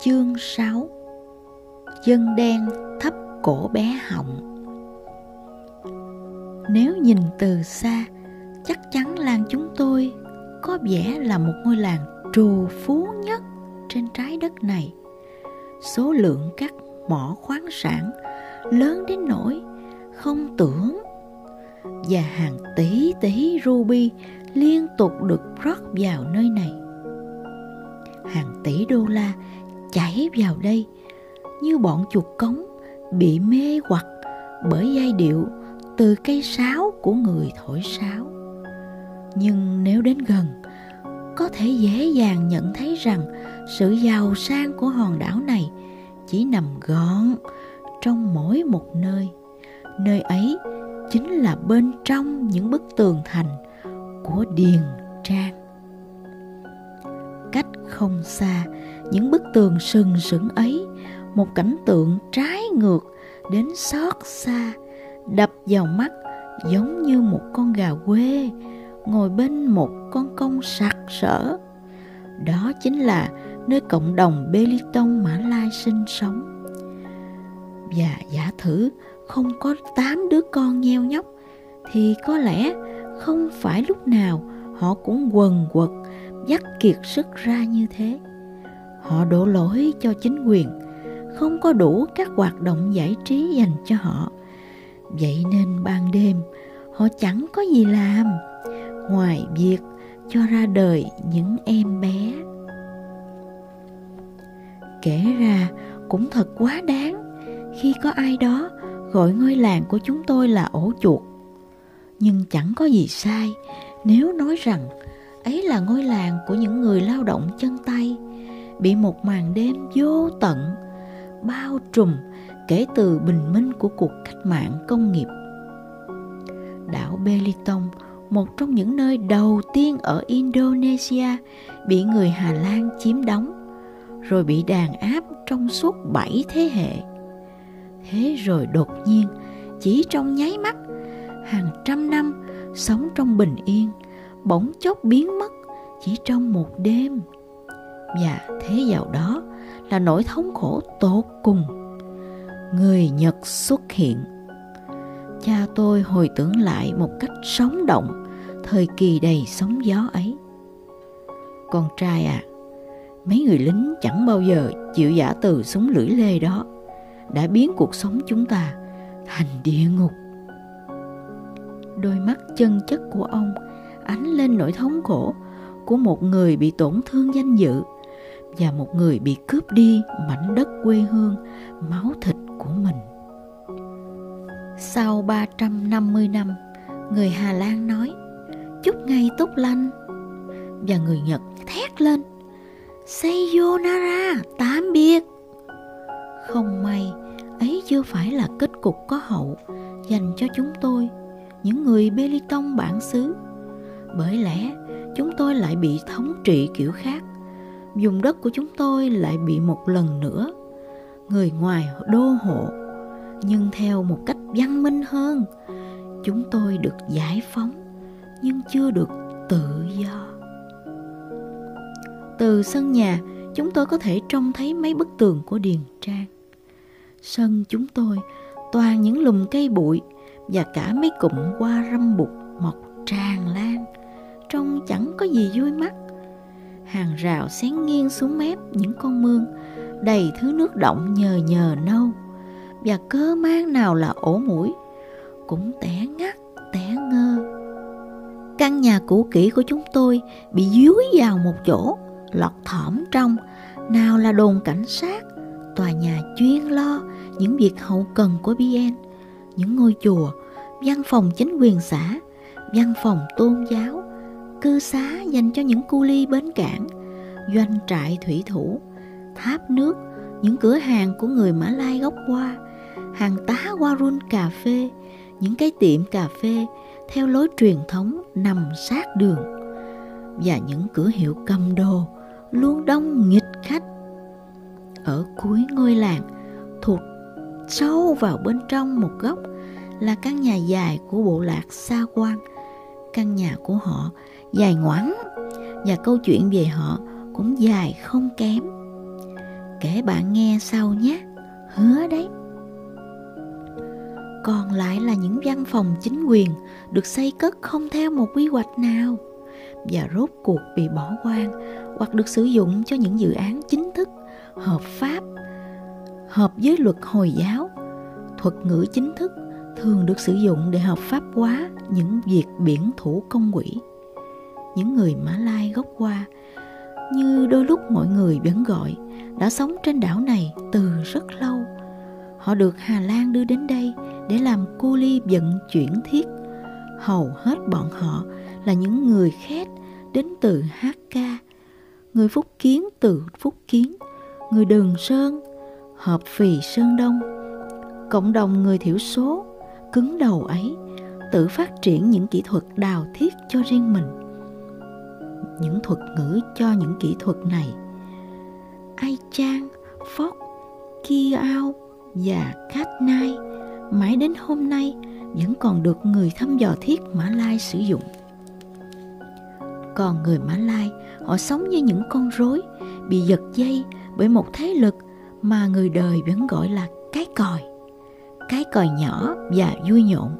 Chương 6 Dân đen thấp cổ bé họng Nếu nhìn từ xa, chắc chắn làng chúng tôi có vẻ là một ngôi làng trù phú nhất trên trái đất này. Số lượng các mỏ khoáng sản lớn đến nỗi không tưởng và hàng tỷ tỷ ruby liên tục được rót vào nơi này. Hàng tỷ đô la chảy vào đây như bọn chuột cống bị mê hoặc bởi giai điệu từ cây sáo của người thổi sáo. Nhưng nếu đến gần, có thể dễ dàng nhận thấy rằng sự giàu sang của hòn đảo này chỉ nằm gọn trong mỗi một nơi. Nơi ấy chính là bên trong những bức tường thành của Điền Trang. Cách không xa, những bức tường sừng sững ấy, một cảnh tượng trái ngược đến xót xa, đập vào mắt giống như một con gà quê ngồi bên một con công sặc sỡ. Đó chính là nơi cộng đồng Beliton Mã Lai sinh sống. Và giả thử không có tám đứa con nheo nhóc thì có lẽ không phải lúc nào họ cũng quần quật dắt kiệt sức ra như thế họ đổ lỗi cho chính quyền, không có đủ các hoạt động giải trí dành cho họ. Vậy nên ban đêm, họ chẳng có gì làm, ngoài việc cho ra đời những em bé. Kể ra cũng thật quá đáng, khi có ai đó gọi ngôi làng của chúng tôi là ổ chuột. Nhưng chẳng có gì sai nếu nói rằng ấy là ngôi làng của những người lao động chân tay bị một màn đêm vô tận bao trùm kể từ bình minh của cuộc cách mạng công nghiệp. Đảo Belitung, một trong những nơi đầu tiên ở Indonesia, bị người Hà Lan chiếm đóng, rồi bị đàn áp trong suốt bảy thế hệ. Thế rồi đột nhiên, chỉ trong nháy mắt, hàng trăm năm sống trong bình yên, bỗng chốc biến mất chỉ trong một đêm và thế giàu đó là nỗi thống khổ tột cùng. Người nhật xuất hiện. Cha tôi hồi tưởng lại một cách sống động thời kỳ đầy sóng gió ấy. Con trai à mấy người lính chẳng bao giờ chịu giả từ súng lưỡi lê đó. Đã biến cuộc sống chúng ta thành địa ngục. Đôi mắt chân chất của ông ánh lên nỗi thống khổ của một người bị tổn thương danh dự và một người bị cướp đi mảnh đất quê hương, máu thịt của mình. Sau 350 năm, người Hà Lan nói chúc ngày tốt lành và người Nhật thét lên Sayonara, tạm biệt. Không may, ấy chưa phải là kết cục có hậu dành cho chúng tôi những người Beliton bản xứ. Bởi lẽ chúng tôi lại bị thống trị kiểu khác. Dùng đất của chúng tôi lại bị một lần nữa. Người ngoài đô hộ, nhưng theo một cách văn minh hơn. Chúng tôi được giải phóng, nhưng chưa được tự do. Từ sân nhà, chúng tôi có thể trông thấy mấy bức tường của điền trang. Sân chúng tôi toàn những lùm cây bụi và cả mấy cụm hoa râm bụt mọc tràn lan. Trông chẳng có gì vui mắt hàng rào xén nghiêng xuống mép những con mương đầy thứ nước động nhờ nhờ nâu. Và cơ mang nào là ổ mũi cũng té ngắt té ngơ. Căn nhà cũ kỹ của chúng tôi bị dúi vào một chỗ lọt thỏm trong. Nào là đồn cảnh sát tòa nhà chuyên lo những việc hậu cần của BN những ngôi chùa văn phòng chính quyền xã, văn phòng tôn giáo, cư xá dành cho những cu ly bến cảng, doanh trại thủy thủ, tháp nước, những cửa hàng của người Mã Lai gốc Hoa, hàng tá Warun cà phê, những cái tiệm cà phê theo lối truyền thống nằm sát đường và những cửa hiệu cầm đồ luôn đông nghịch khách. Ở cuối ngôi làng, thụt sâu vào bên trong một góc là căn nhà dài của bộ lạc Sa Quan. Căn nhà của họ dài ngoắn và câu chuyện về họ cũng dài không kém. kể bạn nghe sau nhé, hứa đấy. Còn lại là những văn phòng chính quyền được xây cất không theo một quy hoạch nào và rốt cuộc bị bỏ hoang hoặc được sử dụng cho những dự án chính thức, hợp pháp, hợp với luật Hồi giáo. Thuật ngữ chính thức thường được sử dụng để hợp pháp hóa những việc biển thủ công quỹ. Những người Mã Lai gốc qua như đôi lúc mọi người vẫn gọi, đã sống trên đảo này từ rất lâu. Họ được Hà Lan đưa đến đây để làm cu ly vận chuyển thiết. Hầu hết bọn họ là những người khét đến từ HK, người Phúc Kiến từ Phúc Kiến, người Đường Sơn, Hợp Phì Sơn Đông, cộng đồng người thiểu số cứng đầu ấy tự phát triển những kỹ thuật đào thiết cho riêng mình những thuật ngữ cho những kỹ thuật này. Ai chang phóc kiao và cát nai, mãi đến hôm nay vẫn còn được người thăm dò thiết mã lai sử dụng. Còn người mã lai, họ sống như những con rối, bị giật dây bởi một thế lực mà người đời vẫn gọi là cái còi. Cái còi nhỏ và vui nhộn,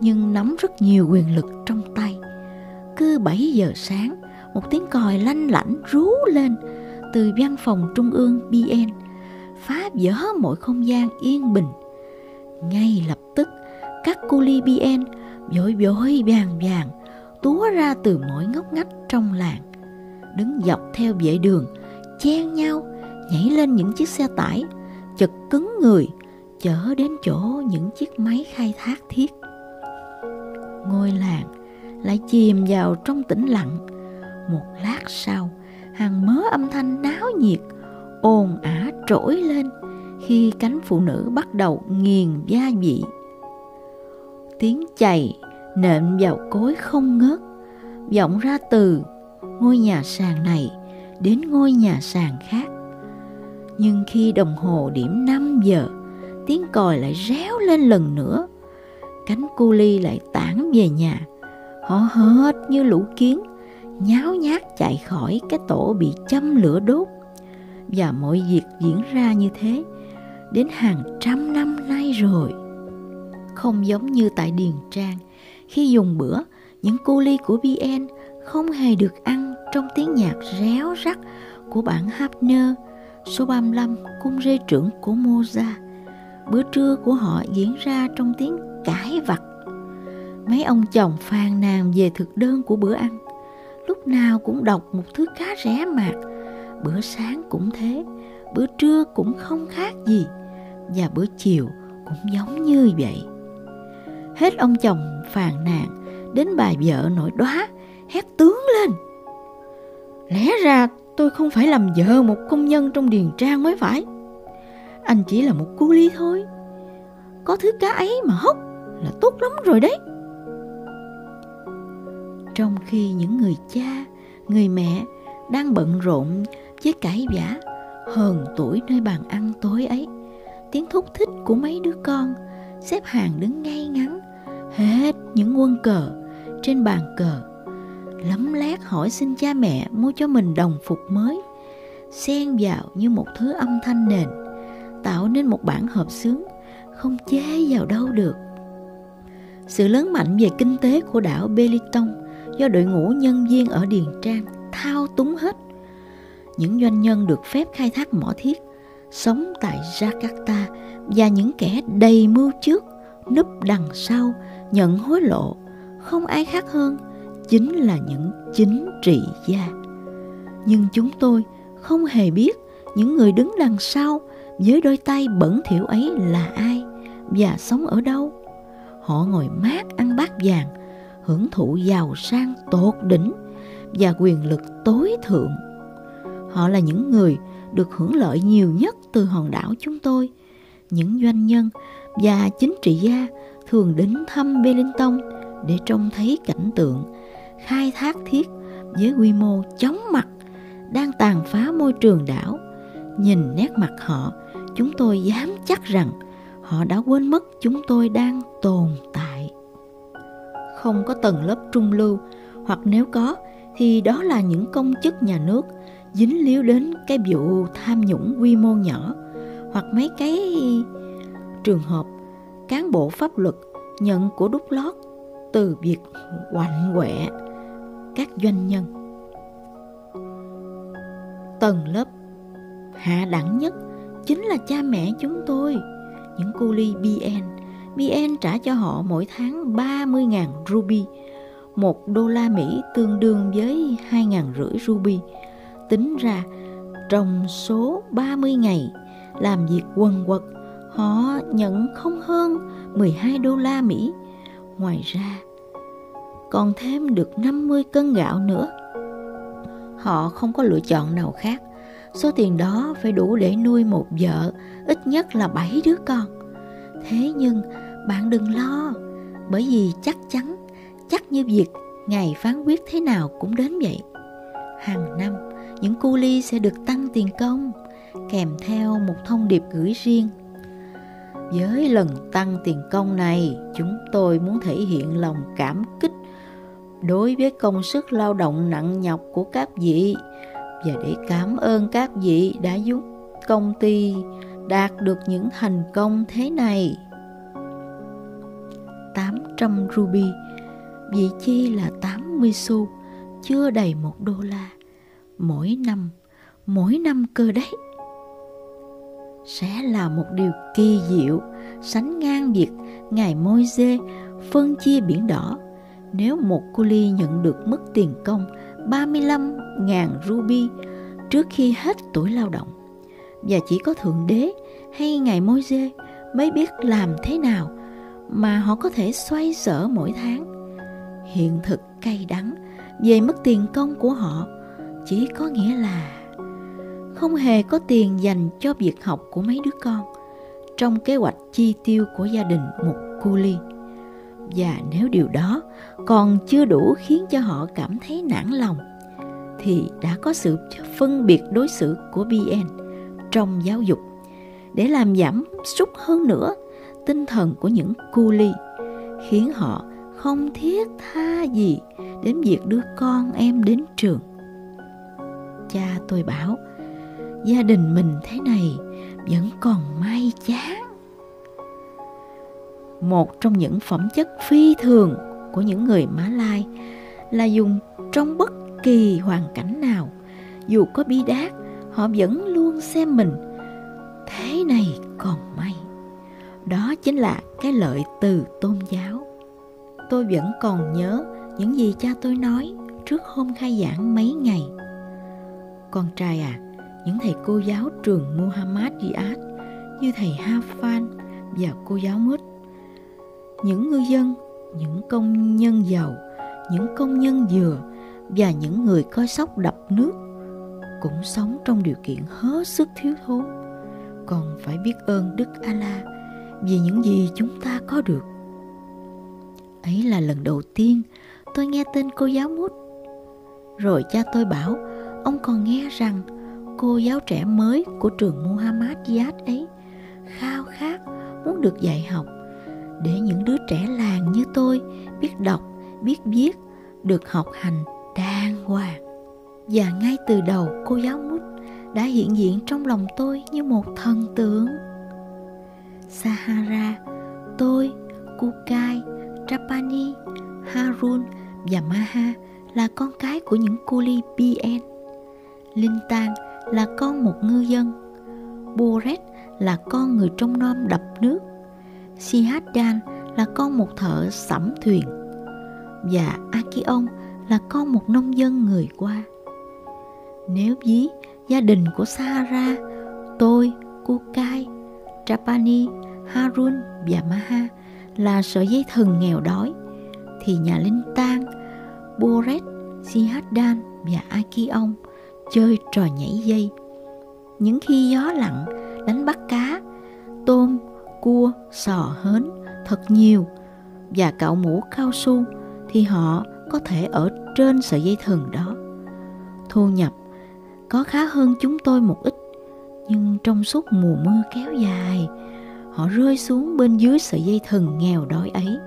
nhưng nắm rất nhiều quyền lực trong tay. Cứ 7 giờ sáng một tiếng còi lanh lảnh rú lên từ văn phòng trung ương BN phá vỡ mọi không gian yên bình. Ngay lập tức, các cu ly BN vội vội vàng vàng túa ra từ mỗi ngóc ngách trong làng, đứng dọc theo vệ đường, chen nhau nhảy lên những chiếc xe tải, chật cứng người chở đến chỗ những chiếc máy khai thác thiết. Ngôi làng lại chìm vào trong tĩnh lặng một lát sau, hàng mớ âm thanh náo nhiệt ồn ả trỗi lên khi cánh phụ nữ bắt đầu nghiền gia vị. Tiếng chày nện vào cối không ngớt, vọng ra từ ngôi nhà sàn này đến ngôi nhà sàn khác. Nhưng khi đồng hồ điểm 5 giờ, tiếng còi lại réo lên lần nữa. Cánh cu ly lại tản về nhà, họ hết như lũ kiến nháo nhác chạy khỏi cái tổ bị châm lửa đốt. Và mọi việc diễn ra như thế đến hàng trăm năm nay rồi. Không giống như tại điền trang, khi dùng bữa, những cu ly của bn không hề được ăn trong tiếng nhạc réo rắt của bản Hapner số 35 cung rê trưởng của Mozart bữa trưa của họ diễn ra trong tiếng cãi vặt. Mấy ông chồng phàn nàn về thực đơn của bữa ăn lúc nào cũng đọc một thứ khá rẻ mạt. Bữa sáng cũng thế, bữa trưa cũng không khác gì, và bữa chiều cũng giống như vậy. Hết ông chồng phàn nàn, đến bà vợ nổi đoá, hét tướng lên. Lẽ ra tôi không phải làm vợ một công nhân trong điền trang mới phải. Anh chỉ là một cu ly thôi. Có thứ cá ấy mà hốc là tốt lắm rồi đấy trong khi những người cha, người mẹ đang bận rộn với cãi vã hờn tuổi nơi bàn ăn tối ấy. Tiếng thúc thích của mấy đứa con xếp hàng đứng ngay ngắn, hết những quân cờ trên bàn cờ. Lấm lét hỏi xin cha mẹ mua cho mình đồng phục mới, xen vào như một thứ âm thanh nền, tạo nên một bản hợp xướng không chế vào đâu được. Sự lớn mạnh về kinh tế của đảo Belitung do đội ngũ nhân viên ở Điền Trang thao túng hết. Những doanh nhân được phép khai thác mỏ thiết sống tại Jakarta và những kẻ đầy mưu trước núp đằng sau nhận hối lộ không ai khác hơn chính là những chính trị gia. Nhưng chúng tôi không hề biết những người đứng đằng sau với đôi tay bẩn thỉu ấy là ai và sống ở đâu. Họ ngồi mát ăn bát vàng, hưởng thụ giàu sang tột đỉnh và quyền lực tối thượng. Họ là những người được hưởng lợi nhiều nhất từ hòn đảo chúng tôi. Những doanh nhân và chính trị gia thường đến thăm Bellington để trông thấy cảnh tượng khai thác thiết với quy mô chóng mặt đang tàn phá môi trường đảo. Nhìn nét mặt họ, chúng tôi dám chắc rằng họ đã quên mất chúng tôi đang tồn tại. Không có tầng lớp trung lưu, hoặc nếu có thì đó là những công chức nhà nước, dính líu đến cái vụ tham nhũng quy mô nhỏ. Hoặc mấy cái trường hợp cán bộ pháp luật nhận của đút lót từ việc quạnh quẹ các doanh nhân. Tầng lớp hạ đẳng nhất chính là cha mẹ chúng tôi những cu ly BN BN trả cho họ mỗi tháng 30.000 ruby 1 đô la Mỹ tương đương với 2.500 ruby tính ra trong số 30 ngày làm việc quần quật họ nhận không hơn 12 đô la Mỹ. Ngoài ra, còn thêm được 50 cân gạo nữa. Họ không có lựa chọn nào khác. Số tiền đó phải đủ để nuôi một vợ, ít nhất là 7 đứa con. Thế nhưng bạn đừng lo, bởi vì chắc chắn, chắc như việc ngày phán quyết thế nào cũng đến vậy. Hàng năm, những cu ly sẽ được tăng tiền công, kèm theo một thông điệp gửi riêng với lần tăng tiền công này, chúng tôi muốn thể hiện lòng cảm kích đối với công sức lao động nặng nhọc của các vị và để cảm ơn các vị đã giúp công ty đạt được những thành công thế này. 800 ruby, vị chi là 80 xu, chưa đầy một đô la. Mỗi năm, mỗi năm cơ đấy sẽ là một điều kỳ diệu sánh ngang việc ngài môi dê phân chia biển đỏ nếu một cô ly nhận được mức tiền công 35.000 ruby trước khi hết tuổi lao động và chỉ có thượng đế hay ngài môi dê mới biết làm thế nào mà họ có thể xoay sở mỗi tháng. Hiện thực cay đắng về mức tiền công của họ chỉ có nghĩa là không hề có tiền dành cho việc học của mấy đứa con trong kế hoạch chi tiêu của gia đình một cu ly. Và nếu điều đó còn chưa đủ khiến cho họ cảm thấy nản lòng thì đã có sự phân biệt đối xử của BN trong giáo dục để làm giảm sút hơn nữa tinh thần của những cu ly khiến họ không thiết tha gì đến việc đưa con em đến trường. Cha tôi bảo gia đình mình thế này vẫn còn may chán. Một trong những phẩm chất phi thường của những người Mã Lai là dùng trong bất kỳ hoàn cảnh nào, dù có bi đát, họ vẫn luôn xem mình thế này còn may. Đó chính là cái lợi từ tôn giáo. Tôi vẫn còn nhớ những gì cha tôi nói trước hôm khai giảng mấy ngày. Con trai à, những thầy cô giáo trường Muhammad Riyad như thầy Hafan và cô giáo Mút. Những ngư dân, những công nhân giàu, những công nhân dừa và những người coi sóc đập nước cũng sống trong điều kiện hết sức thiếu thốn còn phải biết ơn Đức Allah vì những gì chúng ta có được. Ấy là lần đầu tiên tôi nghe tên cô giáo Mút. Rồi cha tôi bảo ông còn nghe rằng cô giáo trẻ mới của trường Muhammad Yad ấy khao khát muốn được dạy học để những đứa trẻ làng như tôi biết đọc, biết viết, được học hành đàng hoàng. Và ngay từ đầu cô giáo Mút đã hiện diện trong lòng tôi như một thần tượng. Sahara, tôi, Kukai, Trapani, Harun và Maha là con cái của những Kuli BN. Linh Tang là con một ngư dân Boret là con người trong nom đập nước Sihadan là con một thợ sẫm thuyền và Akion là con một nông dân người qua. Nếu ví gia đình của Sahara, tôi, Kukai, Trapani, Harun và Maha là sợi dây thừng nghèo đói, thì nhà Linh Tang, Boret, Sihadan và Akion chơi trò nhảy dây. Những khi gió lặng, đánh bắt cá, tôm, cua, sò hến thật nhiều và cạo mũ cao su thì họ có thể ở trên sợi dây thừng đó. Thu nhập có khá hơn chúng tôi một ít, nhưng trong suốt mùa mưa kéo dài, họ rơi xuống bên dưới sợi dây thừng nghèo đói ấy.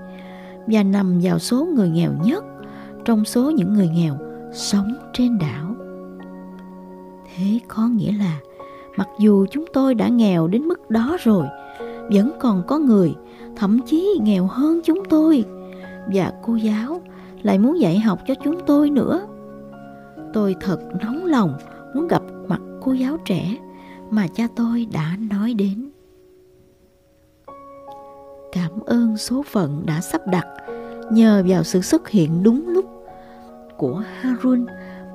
Và nằm vào số người nghèo nhất trong số những người nghèo sống trên đảo. Thế có nghĩa là mặc dù chúng tôi đã nghèo đến mức đó rồi, vẫn còn có người thậm chí nghèo hơn chúng tôi. Và cô giáo lại muốn dạy học cho chúng tôi nữa. Tôi thật nóng lòng muốn gặp mặt cô giáo trẻ mà cha tôi đã nói đến. Cảm ơn số phận đã sắp đặt nhờ vào sự xuất hiện đúng lúc của Harun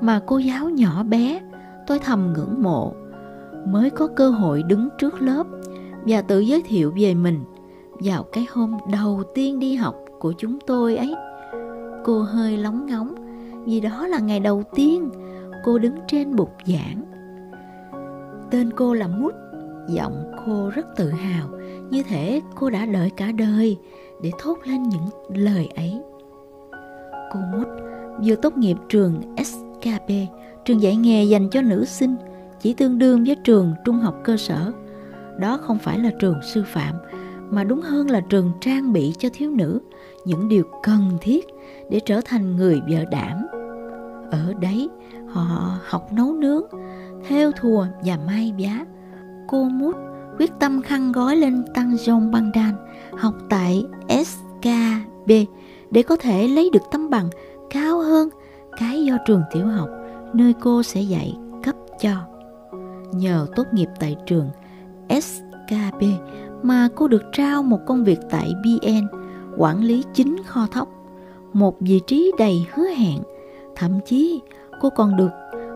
mà cô giáo nhỏ bé tôi thầm ngưỡng mộ mới có cơ hội đứng trước lớp và tự giới thiệu về mình vào cái hôm đầu tiên đi học của chúng tôi ấy. Cô hơi lóng ngóng vì đó là ngày đầu tiên cô đứng trên bục giảng. Tên cô là Mút, giọng cô rất tự hào, như thể cô đã đợi cả đời để thốt lên những lời ấy. Cô Mút vừa tốt nghiệp trường SKP, trường dạy nghề dành cho nữ sinh, chỉ tương đương với trường trung học cơ sở. Đó không phải là trường sư phạm, mà đúng hơn là trường trang bị cho thiếu nữ những điều cần thiết để trở thành người vợ đảm. Ở đấy, họ học nấu nướng, theo thùa và may vá. Cô Mút quyết tâm khăn gói lên tăng John Bandan, học tại SKB để có thể lấy được tấm bằng cao hơn cái do trường tiểu học nơi cô sẽ dạy cấp cho. Nhờ tốt nghiệp tại trường SKB mà cô được trao một công việc tại BN, quản lý chính kho thóc, một vị trí đầy hứa hẹn. Thậm chí cô còn được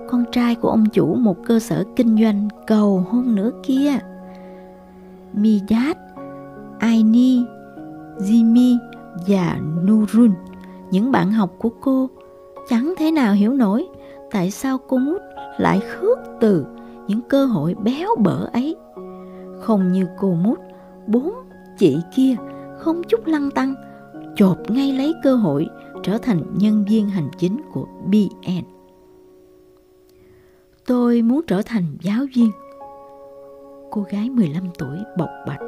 con trai của ông chủ một cơ sở kinh doanh cầu hôn nữa kia. Mijat, Aini, Jimmy và Nurun, những bạn học của cô, chẳng thể nào hiểu nổi tại sao cô Mút lại khước từ những cơ hội béo bở ấy. Không như cô Mút, bốn chị kia không chút lăng tăng, chộp ngay lấy cơ hội trở thành nhân viên hành chính của BN. Tôi muốn trở thành giáo viên. Cô gái 15 tuổi bộc bạch.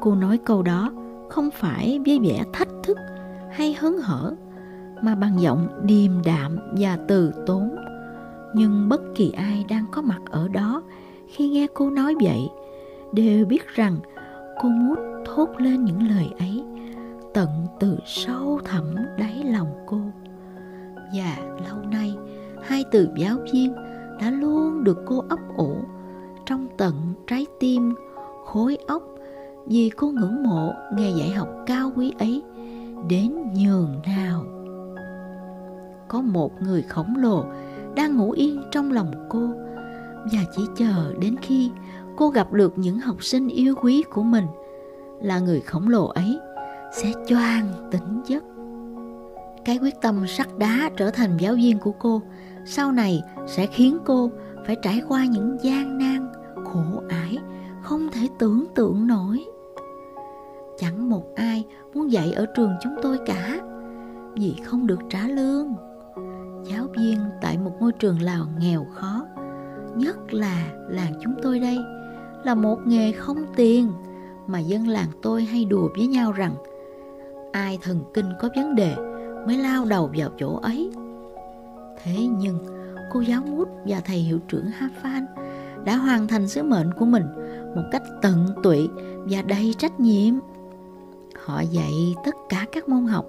Cô nói câu đó không phải với vẻ thách thức hay hớn hở, mà bằng giọng điềm đạm và từ tốn. Nhưng bất kỳ ai đang có mặt ở đó khi nghe cô nói vậy đều biết rằng cô muốn thốt lên những lời ấy tận từ sâu thẳm đáy lòng cô. Và lâu nay, hai từ giáo viên đã luôn được cô ấp ủ trong tận trái tim, khối óc vì cô ngưỡng mộ nghề dạy học cao quý ấy đến nhường nào. Có một người khổng lồ đang ngủ yên trong lòng cô và chỉ chờ đến khi cô gặp được những học sinh yêu quý của mình là người khổng lồ ấy sẽ choang tỉnh giấc. Cái quyết tâm sắt đá trở thành giáo viên của cô sau này sẽ khiến cô phải trải qua những gian nan, khổ ải không thể tưởng tượng nổi. Chẳng một ai muốn dạy ở trường chúng tôi cả vì không được trả lương. Giáo viên tại một ngôi trường Lào nghèo khó, nhất là làng chúng tôi đây, là một nghề không tiền mà dân làng tôi hay đùa với nhau rằng ai thần kinh có vấn đề mới lao đầu vào chỗ ấy. Thế nhưng cô giáo mút và thầy hiệu trưởng Hafan đã hoàn thành sứ mệnh của mình một cách tận tụy và đầy trách nhiệm. Họ dạy tất cả các môn học.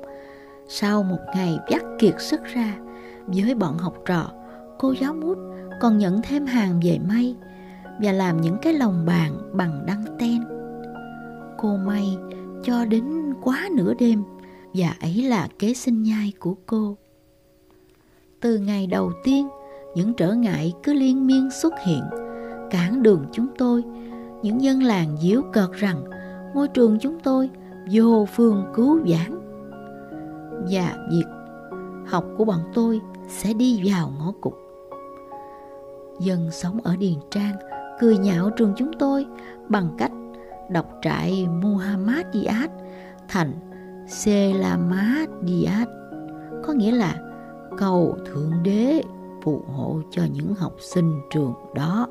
Sau một ngày vắt kiệt sức ra, với bọn học trò, cô giáo mút còn nhận thêm hàng về may và làm những cái lồng bàn bằng đăng ten. Cô may cho đến quá nửa đêm và ấy là kế sinh nhai của cô. Từ ngày đầu tiên, những trở ngại cứ liên miên xuất hiện, cản đường chúng tôi. Những dân làng díu cợt rằng ngôi trường chúng tôi vô phương cứu vãn. Và việc học của bọn tôi sẽ đi vào ngõ cụt. Dân sống ở Điền Trang cười nhạo trường chúng tôi bằng cách đọc trại Muhammad Diat thành Selamad Diat có nghĩa là cầu Thượng Đế phù hộ cho những học sinh trường đó.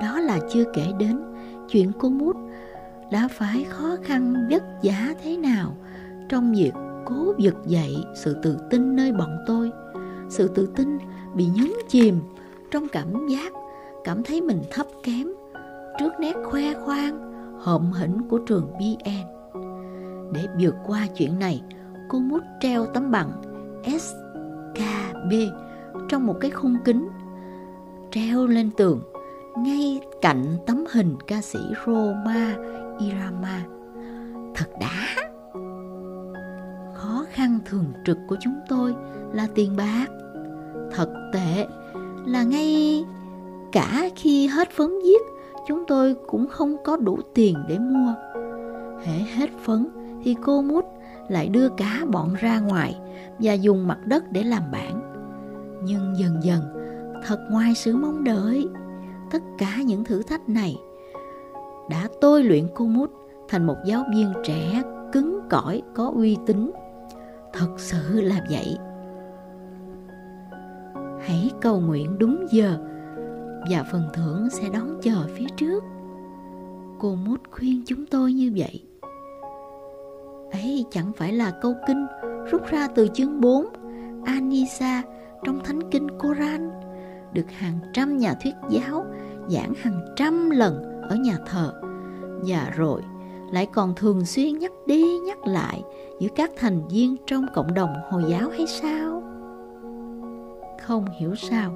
Đó là chưa kể đến chuyện cô Mút đã phải khó khăn vất vả thế nào trong việc cố vực dậy sự tự tin nơi bọn tôi. Sự tự tin bị nhấn chìm trong cảm giác cảm thấy mình thấp kém trước nét khoe khoang hợm hĩnh của trường BN. Để vượt qua chuyện này, cô mút treo tấm bằng SKB trong một cái khung kính treo lên tường ngay cạnh tấm hình ca sĩ Roma Irama. Thật đã! Khó khăn thường trực của chúng tôi là tiền bạc. Thật tệ là ngay cả khi hết phấn viết, chúng tôi cũng không có đủ tiền để mua. Hễ hết phấn thì cô mút lại đưa cá bọn ra ngoài và dùng mặt đất để làm bản. Nhưng dần dần, thật ngoài sự mong đợi, tất cả những thử thách này đã tôi luyện cô mút thành một giáo viên trẻ cứng cỏi có uy tín. Thật sự là vậy. Hãy cầu nguyện đúng giờ và phần thưởng sẽ đón chờ phía trước. Cô mút khuyên chúng tôi như vậy. Ấy, chẳng phải là câu kinh rút ra từ chương 4 Anisa trong thánh kinh Koran, được hàng trăm nhà thuyết giáo giảng hàng trăm lần ở nhà thờ và rồi lại còn thường xuyên nhắc đi nhắc lại giữa các thành viên trong cộng đồng Hồi giáo hay sao? Không hiểu sao,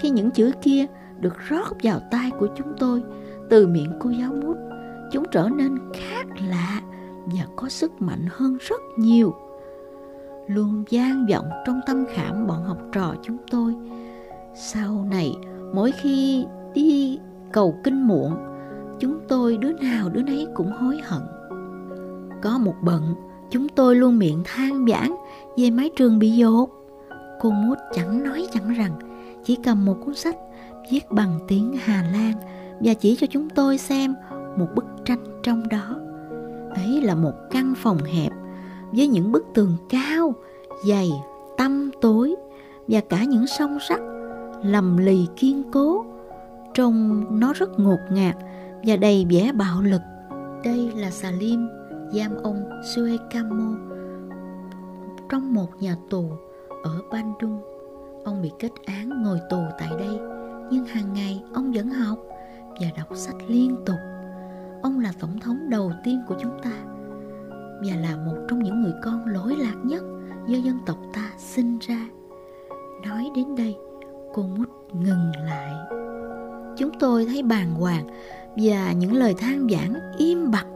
khi những chữ kia được rót vào tai của chúng tôi từ miệng cô giáo mút, chúng trở nên khác lạ và có sức mạnh hơn rất nhiều. Luôn gian vọng trong tâm khảm bọn học trò chúng tôi. Sau này, mỗi khi đi cầu kinh muộn, chúng tôi đứa nào đứa nấy cũng hối hận. Có một bận, chúng tôi luôn miệng than vãn về mái trường bị dột. Cô mút chẳng nói chẳng rằng, chỉ cầm một cuốn sách, viết bằng tiếng Hà Lan và chỉ cho chúng tôi xem một bức tranh trong đó. Ấy là một căn phòng hẹp với những bức tường cao, dày, tăm tối và cả những song sắt lầm lì kiên cố. Trông nó rất ngột ngạt và đầy vẻ bạo lực. Đây là xà liêm giam ông Suekamo trong một nhà tù ở Bandung. Ông bị kết án ngồi tù tại đây nhưng hàng ngày ông vẫn học và đọc sách liên tục ông là tổng thống đầu tiên của chúng ta và là một trong những người con lỗi lạc nhất do dân tộc ta sinh ra. Nói đến đây, cô mút ngừng lại. Chúng tôi thấy bàng hoàng và những lời than vãn im bặt.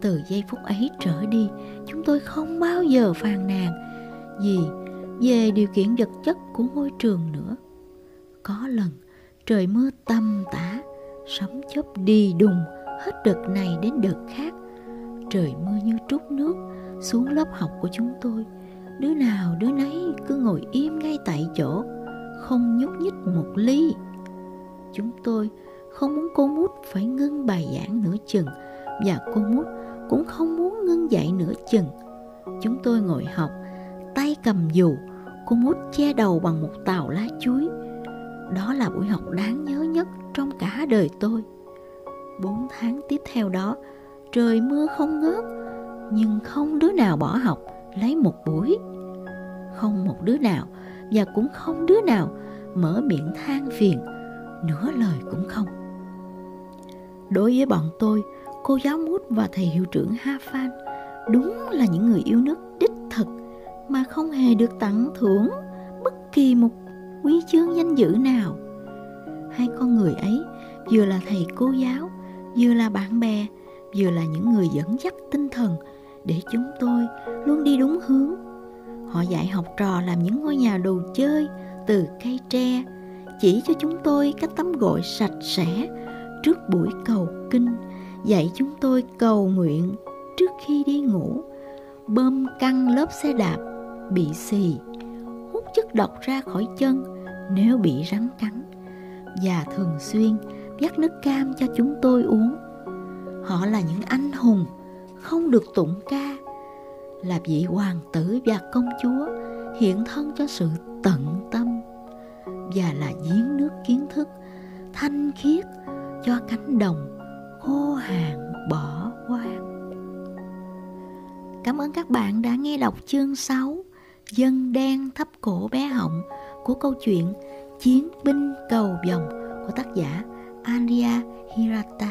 Từ giây phút ấy trở đi, chúng tôi không bao giờ phàn nàn gì về điều kiện vật chất của ngôi trường nữa. Có lần trời mưa tầm tã sấm chớp đi đùng hết đợt này đến đợt khác. Trời mưa như trút nước, xuống lớp học của chúng tôi. Đứa nào đứa nấy cứ ngồi im ngay tại chỗ, không nhúc nhích một ly. Chúng tôi không muốn cô mút phải ngưng bài giảng nửa chừng, và cô mút cũng không muốn ngưng dạy nửa chừng. Chúng tôi ngồi học, tay cầm dù, cô mút che đầu bằng một tàu lá chuối. Đó là buổi học đáng nhớ nhất trong cả đời tôi. Bốn tháng tiếp theo đó, trời mưa không ngớt, nhưng không đứa nào bỏ học lấy một buổi. Không một đứa nào và cũng không đứa nào mở miệng than phiền, nửa lời cũng không. Đối với bọn tôi, cô giáo mút và thầy hiệu trưởng Ha Phan đúng là những người yêu nước đích thực mà không hề được tặng thưởng bất kỳ một quý chương danh dự nào hai con người ấy vừa là thầy cô giáo vừa là bạn bè, vừa là những người dẫn dắt tinh thần để chúng tôi luôn đi đúng hướng. Họ dạy học trò làm những ngôi nhà đồ chơi từ cây tre, chỉ cho chúng tôi cách tắm gội sạch sẽ trước buổi cầu kinh, dạy chúng tôi cầu nguyện trước khi đi ngủ. Bơm căng lớp xe đạp, bị xì, hút chất độc ra khỏi chân nếu bị rắn cắn. Và thường xuyên dắt nước cam cho chúng tôi uống. Họ là những anh hùng không được tụng ca, là vị hoàng tử và công chúa hiện thân cho sự tận tâm và là giếng nước kiến thức thanh khiết cho cánh đồng khô hạn bỏ hoang. Cảm ơn các bạn đã nghe đọc chương 6 Dân đen thấp cổ bé họng của câu chuyện Chiến binh cầu vòng của tác giả Andrea Hirata